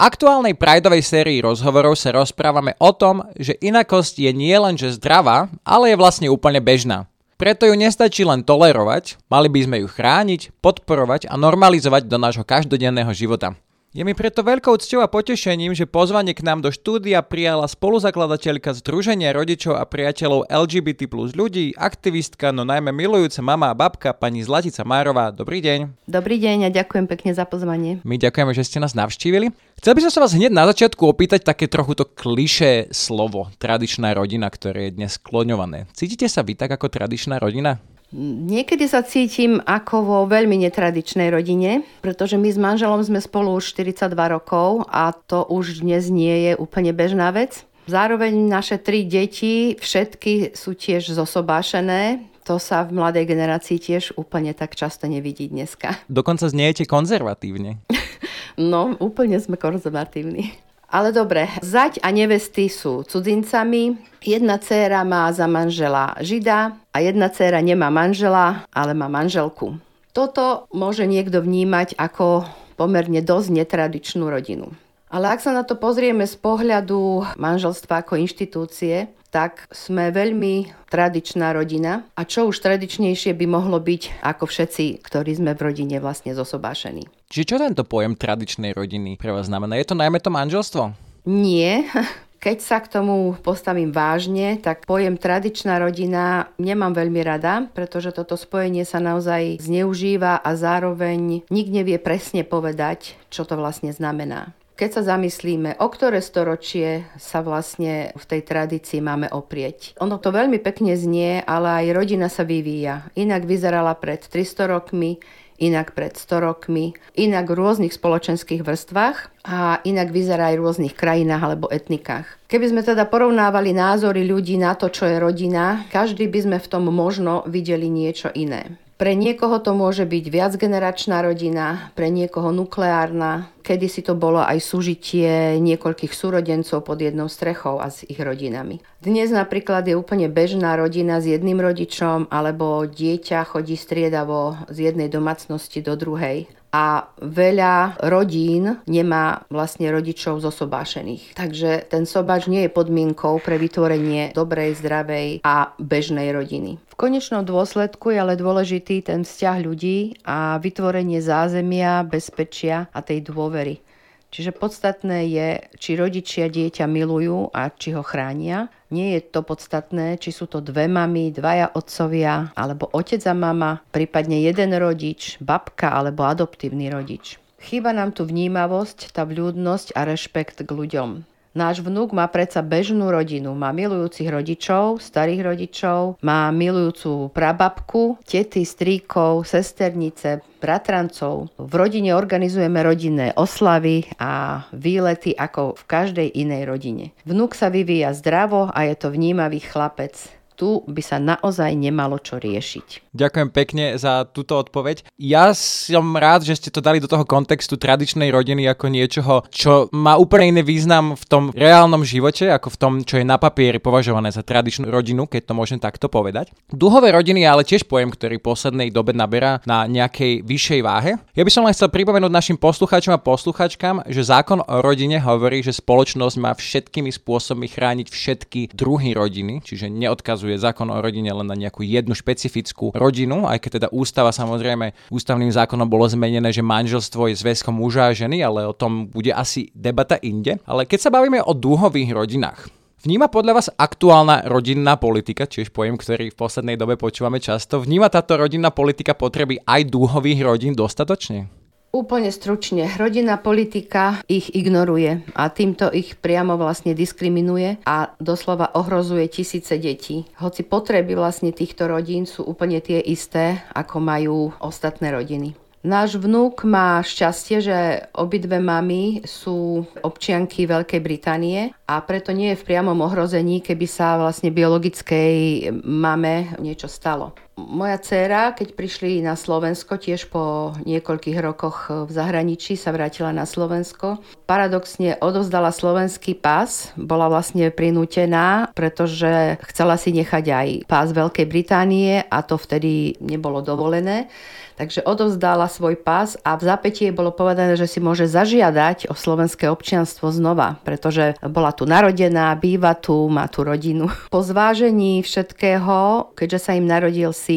Aktuálnej Prideovej sérii rozhovorov sa rozprávame o tom, že inakosť je nie len že zdravá, ale je vlastne úplne bežná. Preto ju nestačí len tolerovať, mali by sme ju chrániť, podporovať a normalizovať do nášho každodenného života. Je mi preto veľkou cťou a potešením, že pozvanie k nám do štúdia prijala spoluzakladateľka Združenia rodičov a priateľov LGBT plus ľudí, aktivistka, no najmä milujúca mama a babka, pani Zlatica Márová. Dobrý deň. Dobrý deň a ďakujem pekne za pozvanie. My ďakujeme, že ste nás navštívili. Chcel by som sa vás hneď na začiatku opýtať také trochu to klišé slovo, tradičná rodina, ktoré je dnes skloňované. Cítite sa vy tak ako tradičná rodina? Niekedy sa cítim ako vo veľmi netradičnej rodine, pretože my s manželom sme spolu už 42 rokov a to už dnes nie je úplne bežná vec. Zároveň naše tri deti, všetky sú tiež zosobášené, to sa v mladej generácii tiež úplne tak často nevidí dneska. Dokonca zniete konzervatívne. no, úplne sme konzervatívni. Ale dobre, zať a nevesty sú cudzincami, jedna dcéra má za manžela žida a jedna dcéra nemá manžela, ale má manželku. Toto môže niekto vnímať ako pomerne dosť netradičnú rodinu. Ale ak sa na to pozrieme z pohľadu manželstva ako inštitúcie, tak sme veľmi tradičná rodina a čo už tradičnejšie by mohlo byť ako všetci, ktorí sme v rodine vlastne zosobášení. Čiže čo tento pojem tradičnej rodiny pre vás znamená? Je to najmä to manželstvo? Nie. Keď sa k tomu postavím vážne, tak pojem tradičná rodina nemám veľmi rada, pretože toto spojenie sa naozaj zneužíva a zároveň nik nevie presne povedať, čo to vlastne znamená. Keď sa zamyslíme, o ktoré storočie sa vlastne v tej tradícii máme oprieť. Ono to veľmi pekne znie, ale aj rodina sa vyvíja. Inak vyzerala pred 300 rokmi, inak pred 100 rokmi, inak v rôznych spoločenských vrstvách a inak vyzerá aj v rôznych krajinách alebo etnikách. Keby sme teda porovnávali názory ľudí na to, čo je rodina, každý by sme v tom možno videli niečo iné. Pre niekoho to môže byť viacgeneračná rodina, pre niekoho nukleárna, kedy si to bolo aj súžitie niekoľkých súrodencov pod jednou strechou a s ich rodinami. Dnes napríklad je úplne bežná rodina s jedným rodičom alebo dieťa chodí striedavo z jednej domácnosti do druhej a veľa rodín nemá vlastne rodičov zosobášených. Takže ten sobáč nie je podmienkou pre vytvorenie dobrej, zdravej a bežnej rodiny. V konečnom dôsledku je ale dôležitý ten vzťah ľudí a vytvorenie zázemia, bezpečia a tej dôvery. Čiže podstatné je, či rodičia dieťa milujú a či ho chránia. Nie je to podstatné, či sú to dve mamy, dvaja otcovia, alebo otec a mama, prípadne jeden rodič, babka alebo adoptívny rodič. Chýba nám tu vnímavosť, tá vľúdnosť a rešpekt k ľuďom. Náš vnúk má predsa bežnú rodinu. Má milujúcich rodičov, starých rodičov, má milujúcu prababku, tety, stríkov, sesternice, bratrancov. V rodine organizujeme rodinné oslavy a výlety ako v každej inej rodine. Vnúk sa vyvíja zdravo a je to vnímavý chlapec tu by sa naozaj nemalo čo riešiť. Ďakujem pekne za túto odpoveď. Ja som rád, že ste to dali do toho kontextu tradičnej rodiny ako niečoho, čo má úplne iný význam v tom reálnom živote, ako v tom, čo je na papieri považované za tradičnú rodinu, keď to môžem takto povedať. Duhové rodiny je ale tiež pojem, ktorý v poslednej dobe naberá na nejakej vyššej váhe. Ja by som len chcel pripomenúť našim poslucháčom a posluchačkám, že zákon o rodine hovorí, že spoločnosť má všetkými spôsobmi chrániť všetky druhy rodiny, čiže neodkazuje neobmedzuje zákon o rodine len na nejakú jednu špecifickú rodinu, aj keď teda ústava samozrejme ústavným zákonom bolo zmenené, že manželstvo je zväzkom muža a ženy, ale o tom bude asi debata inde. Ale keď sa bavíme o dúhových rodinách, Vníma podľa vás aktuálna rodinná politika, čiže pojem, ktorý v poslednej dobe počúvame často, vníma táto rodinná politika potreby aj dúhových rodín dostatočne? Úplne stručne, rodinná politika ich ignoruje a týmto ich priamo vlastne diskriminuje a doslova ohrozuje tisíce detí. Hoci potreby vlastne týchto rodín sú úplne tie isté, ako majú ostatné rodiny. Náš vnúk má šťastie, že obidve mamy sú občianky Veľkej Británie a preto nie je v priamom ohrození, keby sa vlastne biologickej mame niečo stalo. Moja dcéra, keď prišli na Slovensko, tiež po niekoľkých rokoch v zahraničí sa vrátila na Slovensko. Paradoxne odovzdala slovenský pás, bola vlastne prinútená, pretože chcela si nechať aj pás Veľkej Británie a to vtedy nebolo dovolené. Takže odovzdala svoj pás a v zapätí bolo povedané, že si môže zažiadať o slovenské občianstvo znova, pretože bola tu narodená, býva tu, má tu rodinu. Po zvážení všetkého, keďže sa im narodil syn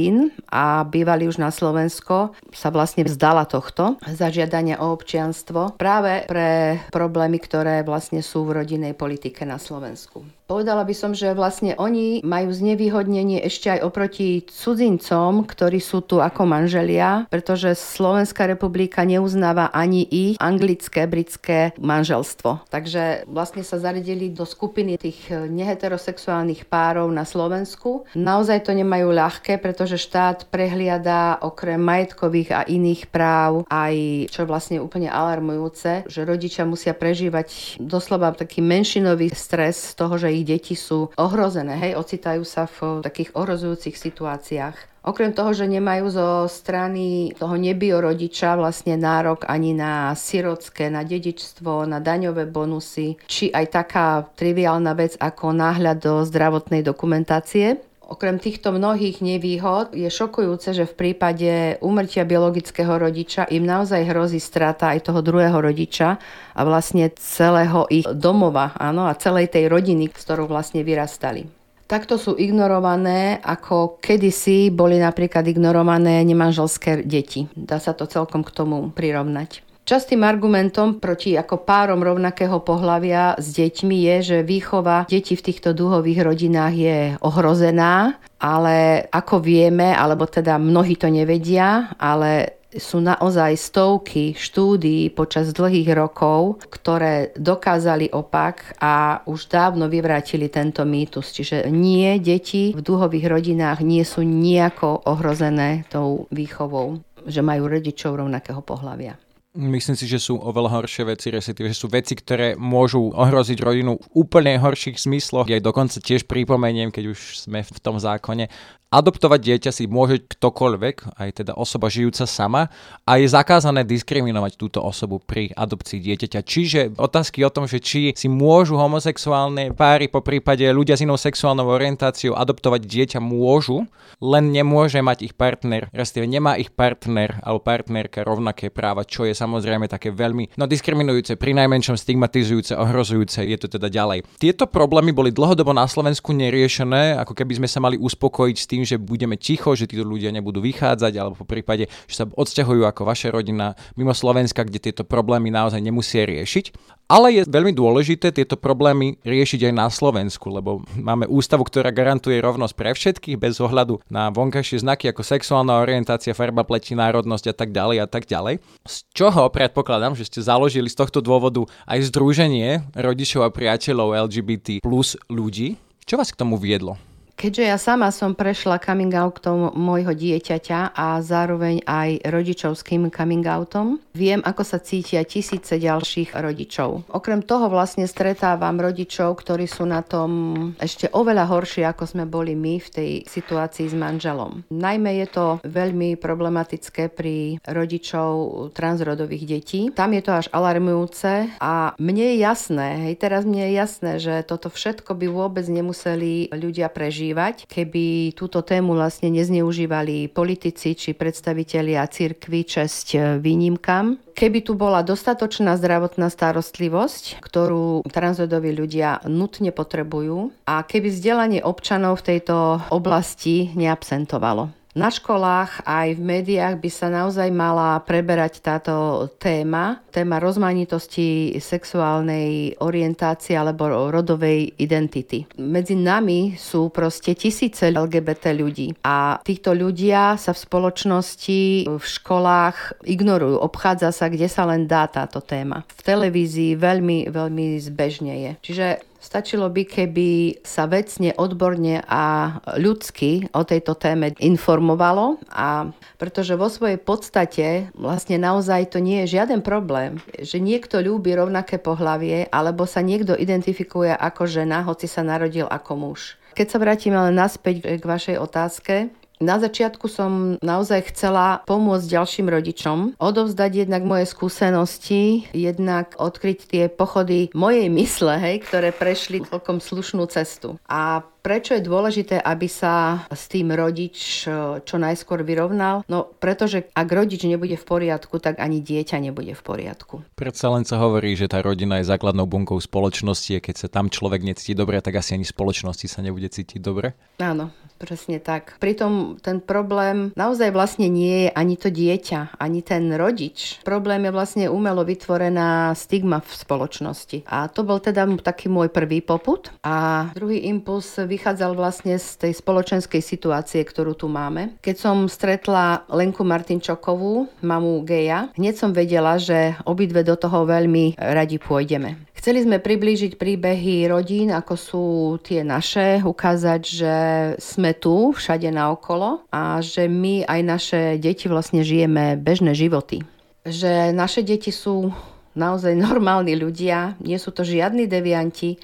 a bývali už na Slovensko, sa vlastne vzdala tohto zažiadania o občianstvo práve pre problémy, ktoré vlastne sú v rodinnej politike na Slovensku. Povedala by som, že vlastne oni majú znevýhodnenie ešte aj oproti cudzincom, ktorí sú tu ako manželia, pretože Slovenská republika neuznáva ani ich anglické, britské manželstvo. Takže vlastne sa zaredili do skupiny tých neheterosexuálnych párov na Slovensku. Naozaj to nemajú ľahké, pretože štát prehliada okrem majetkových a iných práv aj, čo vlastne úplne alarmujúce, že rodičia musia prežívať doslova taký menšinový stres z toho, že ich deti sú ohrozené, hej, ocitajú sa v takých ohrozujúcich situáciách. Okrem toho, že nemajú zo strany toho nebiorodiča vlastne nárok ani na sirotské, na dedičstvo, na daňové bonusy, či aj taká triviálna vec ako náhľad do zdravotnej dokumentácie. Okrem týchto mnohých nevýhod je šokujúce, že v prípade umrtia biologického rodiča im naozaj hrozí strata aj toho druhého rodiča a vlastne celého ich domova áno, a celej tej rodiny, s ktorou vlastne vyrastali. Takto sú ignorované, ako kedysi boli napríklad ignorované nemanželské deti. Dá sa to celkom k tomu prirovnať. Častým argumentom proti ako párom rovnakého pohľavia s deťmi je, že výchova detí v týchto dúhových rodinách je ohrozená, ale ako vieme, alebo teda mnohí to nevedia, ale sú naozaj stovky štúdií počas dlhých rokov, ktoré dokázali opak a už dávno vyvrátili tento mýtus. Čiže nie, deti v dúhových rodinách nie sú nejako ohrozené tou výchovou, že majú rodičov rovnakého pohľavia. Myslím si, že sú oveľa horšie veci, respektíve, že sú veci, ktoré môžu ohroziť rodinu v úplne horších zmysloch. Ja dokonca tiež pripomeniem, keď už sme v tom zákone, Adoptovať dieťa si môže ktokoľvek, aj teda osoba žijúca sama a je zakázané diskriminovať túto osobu pri adopcii dieťaťa. Čiže otázky o tom, že či si môžu homosexuálne páry, po prípade ľudia s inou sexuálnou orientáciou adoptovať dieťa môžu, len nemôže mať ich partner, respektíve nemá ich partner alebo partnerka rovnaké práva, čo je samozrejme také veľmi no, diskriminujúce, pri najmenšom stigmatizujúce, ohrozujúce, je to teda ďalej. Tieto problémy boli dlhodobo na Slovensku neriešené, ako keby sme sa mali uspokojiť s tým, tým, že budeme ticho, že títo ľudia nebudú vychádzať, alebo po prípade, že sa odsťahujú ako vaša rodina mimo Slovenska, kde tieto problémy naozaj nemusia riešiť. Ale je veľmi dôležité tieto problémy riešiť aj na Slovensku, lebo máme ústavu, ktorá garantuje rovnosť pre všetkých bez ohľadu na vonkajšie znaky ako sexuálna orientácia, farba pleti, národnosť a tak ďalej a tak ďalej. Z čoho predpokladám, že ste založili z tohto dôvodu aj združenie rodičov a priateľov LGBT plus ľudí. Čo vás k tomu viedlo? Keďže ja sama som prešla coming outom môjho dieťaťa a zároveň aj rodičovským coming outom, viem, ako sa cítia tisíce ďalších rodičov. Okrem toho vlastne stretávam rodičov, ktorí sú na tom ešte oveľa horšie, ako sme boli my v tej situácii s manželom. Najmä je to veľmi problematické pri rodičov transrodových detí. Tam je to až alarmujúce a mne je jasné, hej, teraz mne je jasné, že toto všetko by vôbec nemuseli ľudia prežiť zneužívať, keby túto tému vlastne nezneužívali politici či predstavitelia cirkvy česť e, výnimkám. Keby tu bola dostatočná zdravotná starostlivosť, ktorú transrodoví ľudia nutne potrebujú a keby vzdelanie občanov v tejto oblasti neabsentovalo. Na školách aj v médiách by sa naozaj mala preberať táto téma, téma rozmanitosti sexuálnej orientácie alebo rodovej identity. Medzi nami sú proste tisíce LGBT ľudí a týchto ľudia sa v spoločnosti, v školách ignorujú. Obchádza sa, kde sa len dá táto téma. V televízii veľmi, veľmi zbežne je. Čiže Stačilo by, keby sa vecne, odborne a ľudsky o tejto téme informovalo a pretože vo svojej podstate vlastne naozaj to nie je žiaden problém, že niekto ľúbi rovnaké pohlavie alebo sa niekto identifikuje ako žena, hoci sa narodil ako muž. Keď sa vrátime ale naspäť k vašej otázke, na začiatku som naozaj chcela pomôcť ďalším rodičom, odovzdať jednak moje skúsenosti, jednak odkryť tie pochody mojej mysle, hej, ktoré prešli celkom slušnú cestu. A Prečo je dôležité, aby sa s tým rodič e, čo najskôr vyrovnal? No, pretože ak rodič nebude v poriadku, tak ani dieťa nebude v poriadku. Predsa len sa hovorí, že tá rodina je základnou bunkou spoločnosti a keď sa tam človek necíti dobre, tak asi ani spoločnosti sa nebude cítiť dobre. Áno, presne tak. Pritom ten problém naozaj vlastne nie je ani to dieťa, ani ten rodič. Problém je vlastne umelo vytvorená stigma v spoločnosti. A to bol teda taký môj prvý poput. A druhý impuls vychádzal vlastne z tej spoločenskej situácie, ktorú tu máme. Keď som stretla Lenku Martinčokovú, mamu geja, hneď som vedela, že obidve do toho veľmi radi pôjdeme. Chceli sme priblížiť príbehy rodín, ako sú tie naše, ukázať, že sme tu všade naokolo a že my aj naše deti vlastne žijeme bežné životy. Že naše deti sú naozaj normálni ľudia, nie sú to žiadni devianti,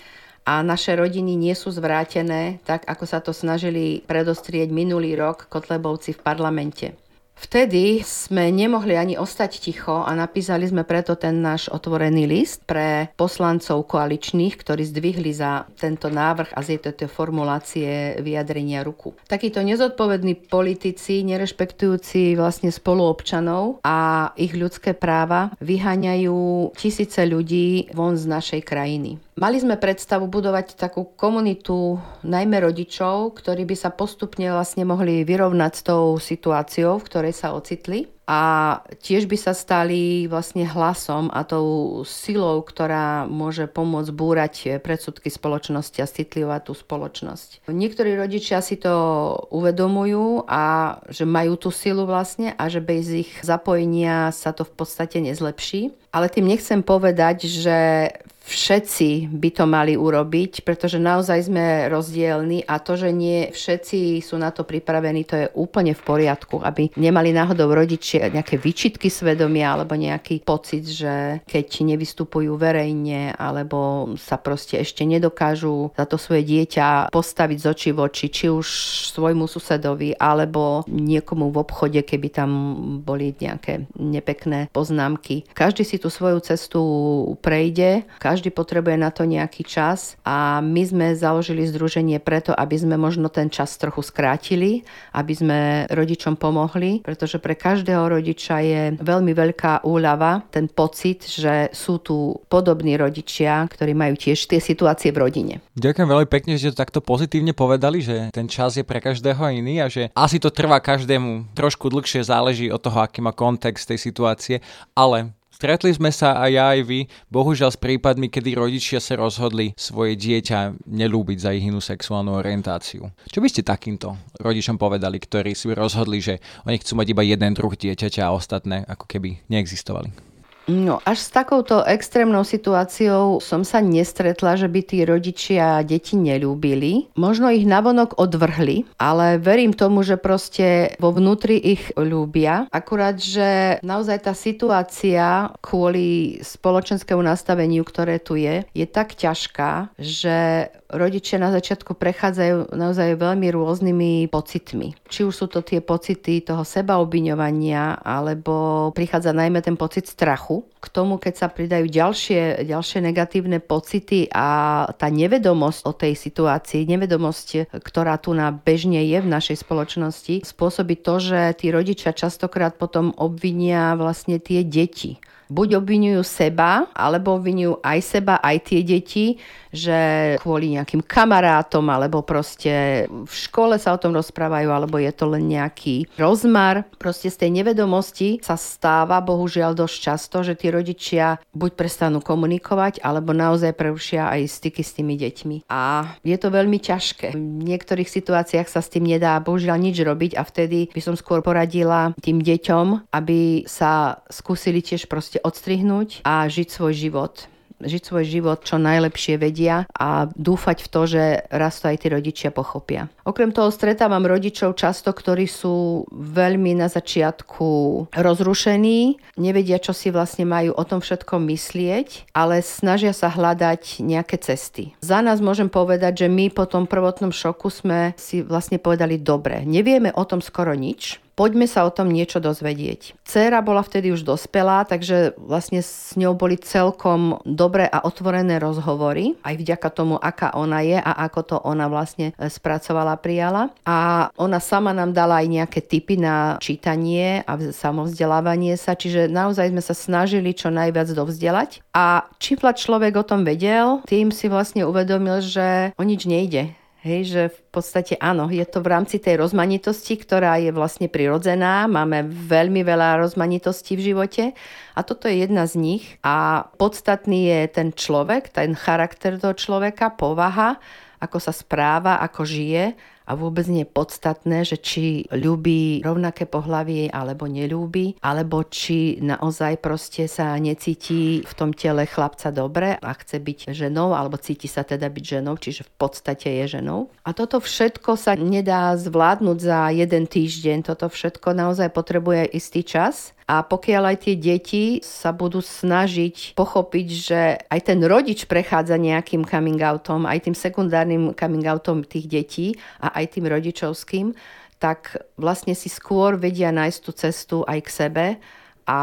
a naše rodiny nie sú zvrátené, tak ako sa to snažili predostrieť minulý rok Kotlebovci v parlamente. Vtedy sme nemohli ani ostať ticho a napísali sme preto ten náš otvorený list pre poslancov koaličných, ktorí zdvihli za tento návrh a z tejto formulácie vyjadrenia ruku. Takíto nezodpovední politici, nerešpektujúci vlastne spoluobčanov a ich ľudské práva, vyháňajú tisíce ľudí von z našej krajiny. Mali sme predstavu budovať takú komunitu najmä rodičov, ktorí by sa postupne vlastne mohli vyrovnať s tou situáciou, v ktorej sa ocitli a tiež by sa stali vlastne hlasom a tou silou, ktorá môže pomôcť búrať predsudky spoločnosti a citlivať tú spoločnosť. Niektorí rodičia si to uvedomujú a že majú tú silu vlastne a že bez ich zapojenia sa to v podstate nezlepší. Ale tým nechcem povedať, že všetci by to mali urobiť, pretože naozaj sme rozdielni a to, že nie všetci sú na to pripravení, to je úplne v poriadku, aby nemali náhodou rodičia nejaké výčitky svedomia alebo nejaký pocit, že keď nevystupujú verejne alebo sa proste ešte nedokážu za to svoje dieťa postaviť z očí v oči, či už svojmu susedovi alebo niekomu v obchode, keby tam boli nejaké nepekné poznámky. Každý si tú svoju cestu prejde, každý každý potrebuje na to nejaký čas a my sme založili združenie preto, aby sme možno ten čas trochu skrátili, aby sme rodičom pomohli, pretože pre každého rodiča je veľmi veľká úľava ten pocit, že sú tu podobní rodičia, ktorí majú tiež tie situácie v rodine. Ďakujem veľmi pekne, že to takto pozitívne povedali, že ten čas je pre každého iný a že asi to trvá každému trošku dlhšie, záleží od toho, aký má kontext tej situácie, ale Stretli sme sa aj ja aj vy, bohužiaľ s prípadmi, kedy rodičia sa rozhodli svoje dieťa nelúbiť za ich inú sexuálnu orientáciu. Čo by ste takýmto rodičom povedali, ktorí si rozhodli, že oni chcú mať iba jeden druh dieťaťa a ostatné ako keby neexistovali? No, až s takouto extrémnou situáciou som sa nestretla, že by tí rodičia deti nelúbili. Možno ich navonok odvrhli, ale verím tomu, že proste vo vnútri ich ľúbia. Akurát, že naozaj tá situácia kvôli spoločenskému nastaveniu, ktoré tu je, je tak ťažká, že rodičia na začiatku prechádzajú naozaj veľmi rôznymi pocitmi. Či už sú to tie pocity toho sebaobviňovania, alebo prichádza najmä ten pocit strachu. K tomu, keď sa pridajú ďalšie, ďalšie negatívne pocity a tá nevedomosť o tej situácii, nevedomosť, ktorá tu na bežne je v našej spoločnosti, spôsobí to, že tí rodičia častokrát potom obvinia vlastne tie deti buď obvinujú seba, alebo obvinujú aj seba, aj tie deti, že kvôli nejakým kamarátom, alebo proste v škole sa o tom rozprávajú, alebo je to len nejaký rozmar. Proste z tej nevedomosti sa stáva, bohužiaľ dosť často, že tí rodičia buď prestanú komunikovať, alebo naozaj prerušia aj styky s tými deťmi. A je to veľmi ťažké. V niektorých situáciách sa s tým nedá bohužiaľ nič robiť a vtedy by som skôr poradila tým deťom, aby sa skúsili tiež proste odstrihnúť a žiť svoj život žiť svoj život čo najlepšie vedia a dúfať v to, že raz to aj tí rodičia pochopia. Okrem toho stretávam rodičov často, ktorí sú veľmi na začiatku rozrušení, nevedia, čo si vlastne majú o tom všetkom myslieť, ale snažia sa hľadať nejaké cesty. Za nás môžem povedať, že my po tom prvotnom šoku sme si vlastne povedali dobre, nevieme o tom skoro nič, poďme sa o tom niečo dozvedieť. Céra bola vtedy už dospelá, takže vlastne s ňou boli celkom dobré a otvorené rozhovory, aj vďaka tomu, aká ona je a ako to ona vlastne e, spracovala, prijala. A ona sama nám dala aj nejaké tipy na čítanie a samovzdelávanie sa, čiže naozaj sme sa snažili čo najviac dovzdelať. A čím človek o tom vedel, tým si vlastne uvedomil, že o nič nejde Hej, že v podstate áno, je to v rámci tej rozmanitosti, ktorá je vlastne prirodzená. Máme veľmi veľa rozmanitostí v živote a toto je jedna z nich. A podstatný je ten človek, ten charakter toho človeka, povaha, ako sa správa, ako žije a vôbec nie je podstatné, že či ľúbi rovnaké pohlavie alebo nelúbi, alebo či naozaj proste sa necíti v tom tele chlapca dobre a chce byť ženou, alebo cíti sa teda byť ženou, čiže v podstate je ženou. A toto všetko sa nedá zvládnuť za jeden týždeň, toto všetko naozaj potrebuje istý čas a pokiaľ aj tie deti sa budú snažiť pochopiť, že aj ten rodič prechádza nejakým coming outom, aj tým sekundárnym coming outom tých detí a aj tým rodičovským, tak vlastne si skôr vedia nájsť tú cestu aj k sebe a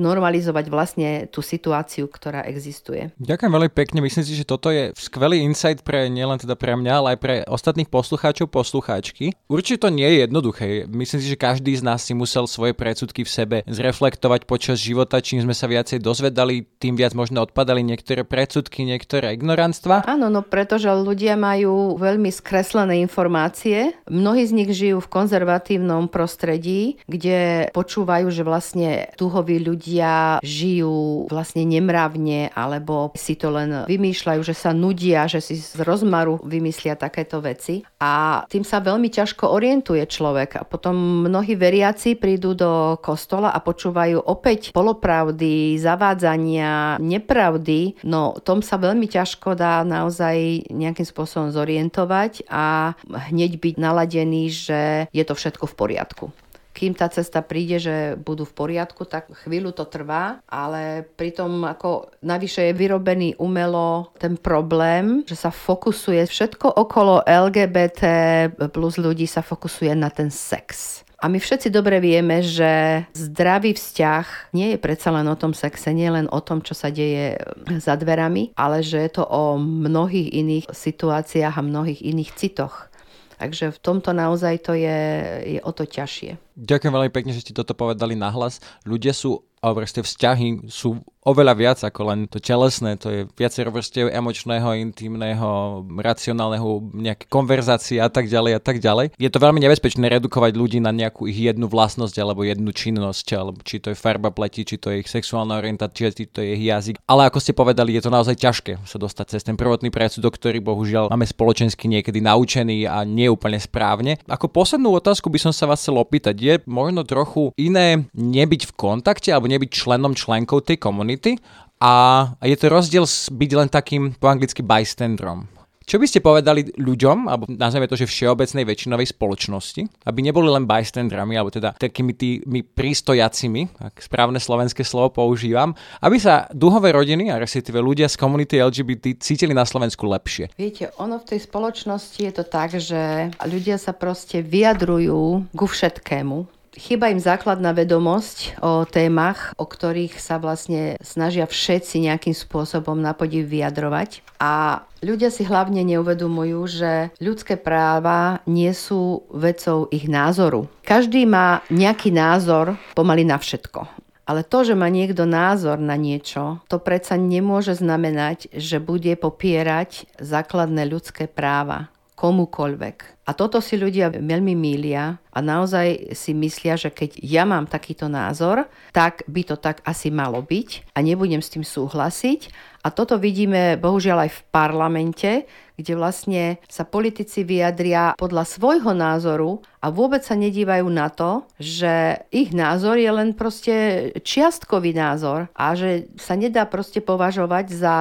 normalizovať vlastne tú situáciu, ktorá existuje. Ďakujem veľmi pekne. Myslím si, že toto je skvelý insight pre nielen teda pre mňa, ale aj pre ostatných poslucháčov, poslucháčky. Určite to nie je jednoduché. Myslím si, že každý z nás si musel svoje predsudky v sebe zreflektovať počas života. Čím sme sa viacej dozvedali, tým viac možno odpadali niektoré predsudky, niektoré ignoranstva. Áno, no pretože ľudia majú veľmi skreslené informácie. Mnohí z nich žijú v konzervatívnom prostredí, kde počúvajú, že vlastne tú dúhoví ľudia žijú vlastne nemravne alebo si to len vymýšľajú, že sa nudia, že si z rozmaru vymyslia takéto veci. A tým sa veľmi ťažko orientuje človek. A potom mnohí veriaci prídu do kostola a počúvajú opäť polopravdy, zavádzania, nepravdy, no tom sa veľmi ťažko dá naozaj nejakým spôsobom zorientovať a hneď byť naladený, že je to všetko v poriadku kým tá cesta príde, že budú v poriadku, tak chvíľu to trvá, ale pritom ako navyše je vyrobený umelo ten problém, že sa fokusuje všetko okolo LGBT plus ľudí sa fokusuje na ten sex. A my všetci dobre vieme, že zdravý vzťah nie je predsa len o tom sexe, nie len o tom, čo sa deje za dverami, ale že je to o mnohých iných situáciách a mnohých iných citoch. Takže v tomto naozaj to je, je o to ťažšie. Ďakujem veľmi pekne, že ste toto povedali nahlas. Ľudia sú a proste vzťahy sú oveľa viac ako len to telesné, to je viacero vrstiev emočného, intimného, racionálneho, nejaké konverzácie a tak ďalej a tak ďalej. Je to veľmi nebezpečné redukovať ľudí na nejakú ich jednu vlastnosť alebo jednu činnosť, alebo či to je farba pleti, či to je ich sexuálna orientácia, či to je ich jazyk. Ale ako ste povedali, je to naozaj ťažké sa dostať cez ten prvotný predsudok, ktorý bohužiaľ máme spoločensky niekedy naučený a nie úplne správne. Ako poslednú otázku by som sa vás chcel opýtať, je možno trochu iné nebyť v kontakte alebo nebyť členom, členkou tej komunity a je to rozdiel byť len takým po anglicky bystanderom. Čo by ste povedali ľuďom, alebo nazveme to, že všeobecnej väčšinovej spoločnosti, aby neboli len bystanderami, alebo teda takými tými prístojacimi, ak správne slovenské slovo používam, aby sa duhové rodiny a respektíve ľudia z komunity LGBT cítili na Slovensku lepšie? Viete, ono v tej spoločnosti je to tak, že ľudia sa proste vyjadrujú ku všetkému Chyba im základná vedomosť o témach, o ktorých sa vlastne snažia všetci nejakým spôsobom na podiv vyjadrovať. A ľudia si hlavne neuvedomujú, že ľudské práva nie sú vecou ich názoru. Každý má nejaký názor pomaly na všetko. Ale to, že má niekto názor na niečo, to predsa nemôže znamenať, že bude popierať základné ľudské práva komukoľvek. A toto si ľudia veľmi mília a naozaj si myslia, že keď ja mám takýto názor, tak by to tak asi malo byť a nebudem s tým súhlasiť. A toto vidíme bohužiaľ aj v parlamente, kde vlastne sa politici vyjadria podľa svojho názoru a vôbec sa nedívajú na to, že ich názor je len proste čiastkový názor a že sa nedá proste považovať za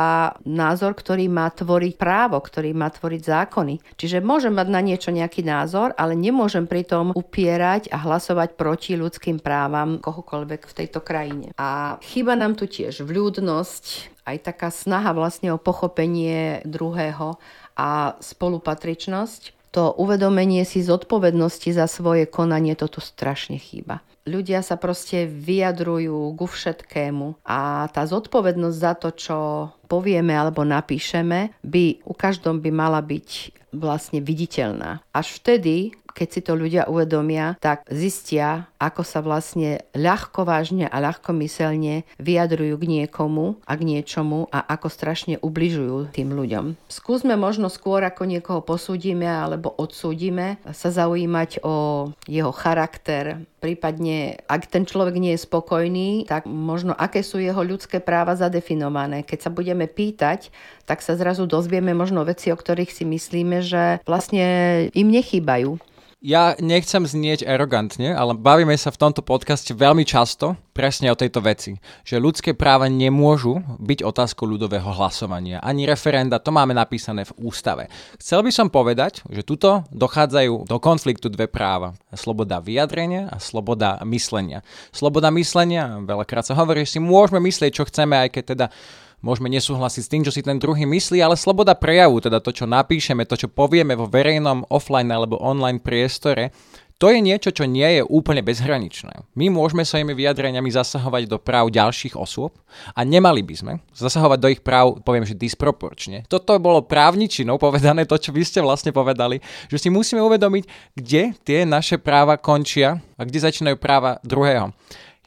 názor, ktorý má tvoriť právo, ktorý má tvoriť zákony. Čiže môžem mať na niečo nejaký názor, ale nemôžem pritom upierať a hlasovať proti ľudským právam kohokoľvek v tejto krajine. A chyba nám tu tiež vľúdnosť, aj taká snaha vlastne o pochopenie druhého a spolupatričnosť, to uvedomenie si zodpovednosti za svoje konanie to tu strašne chýba. Ľudia sa proste vyjadrujú ku všetkému a tá zodpovednosť za to, čo povieme alebo napíšeme, by u každom by mala byť vlastne viditeľná. Až vtedy, keď si to ľudia uvedomia, tak zistia, ako sa vlastne ľahko vážne a ľahko myselne vyjadrujú k niekomu a k niečomu a ako strašne ubližujú tým ľuďom. Skúsme možno skôr, ako niekoho posúdime alebo odsúdime, sa zaujímať o jeho charakter, prípadne ak ten človek nie je spokojný, tak možno aké sú jeho ľudské práva zadefinované. Keď sa budeme pýtať, tak sa zrazu dozvieme možno veci, o ktorých si myslíme, že vlastne im nechýbajú ja nechcem znieť arogantne, ale bavíme sa v tomto podcaste veľmi často presne o tejto veci, že ľudské práva nemôžu byť otázkou ľudového hlasovania, ani referenda, to máme napísané v ústave. Chcel by som povedať, že tuto dochádzajú do konfliktu dve práva. Sloboda vyjadrenia a sloboda myslenia. Sloboda myslenia, veľakrát sa hovorí, že si môžeme myslieť, čo chceme, aj keď teda môžeme nesúhlasiť s tým, čo si ten druhý myslí, ale sloboda prejavu, teda to, čo napíšeme, to, čo povieme vo verejnom offline alebo online priestore, to je niečo, čo nie je úplne bezhraničné. My môžeme svojimi vyjadreniami zasahovať do práv ďalších osôb a nemali by sme zasahovať do ich práv, poviem, že disproporčne. Toto bolo právničinou povedané, to, čo vy ste vlastne povedali, že si musíme uvedomiť, kde tie naše práva končia a kde začínajú práva druhého.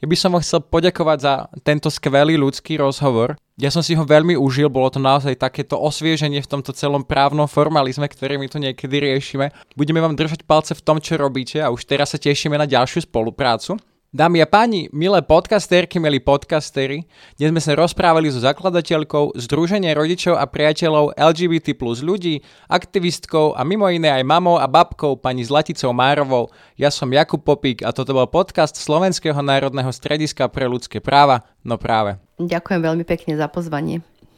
Ja by som vám chcel poďakovať za tento skvelý ľudský rozhovor. Ja som si ho veľmi užil, bolo to naozaj takéto osvieženie v tomto celom právnom formalizme, ktorý my tu niekedy riešime. Budeme vám držať palce v tom, čo robíte a už teraz sa tešíme na ďalšiu spoluprácu. Dámy a páni, milé podcasterky, milí podcastery, dnes sme sa rozprávali so zakladateľkou Združenia rodičov a priateľov LGBT plus ľudí, aktivistkou a mimo iné aj mamou a babkou pani Zlaticou Márovou. Ja som Jakub Popík a toto bol podcast Slovenského národného strediska pre ľudské práva, no práve. Ďakujem veľmi pekne za pozvanie.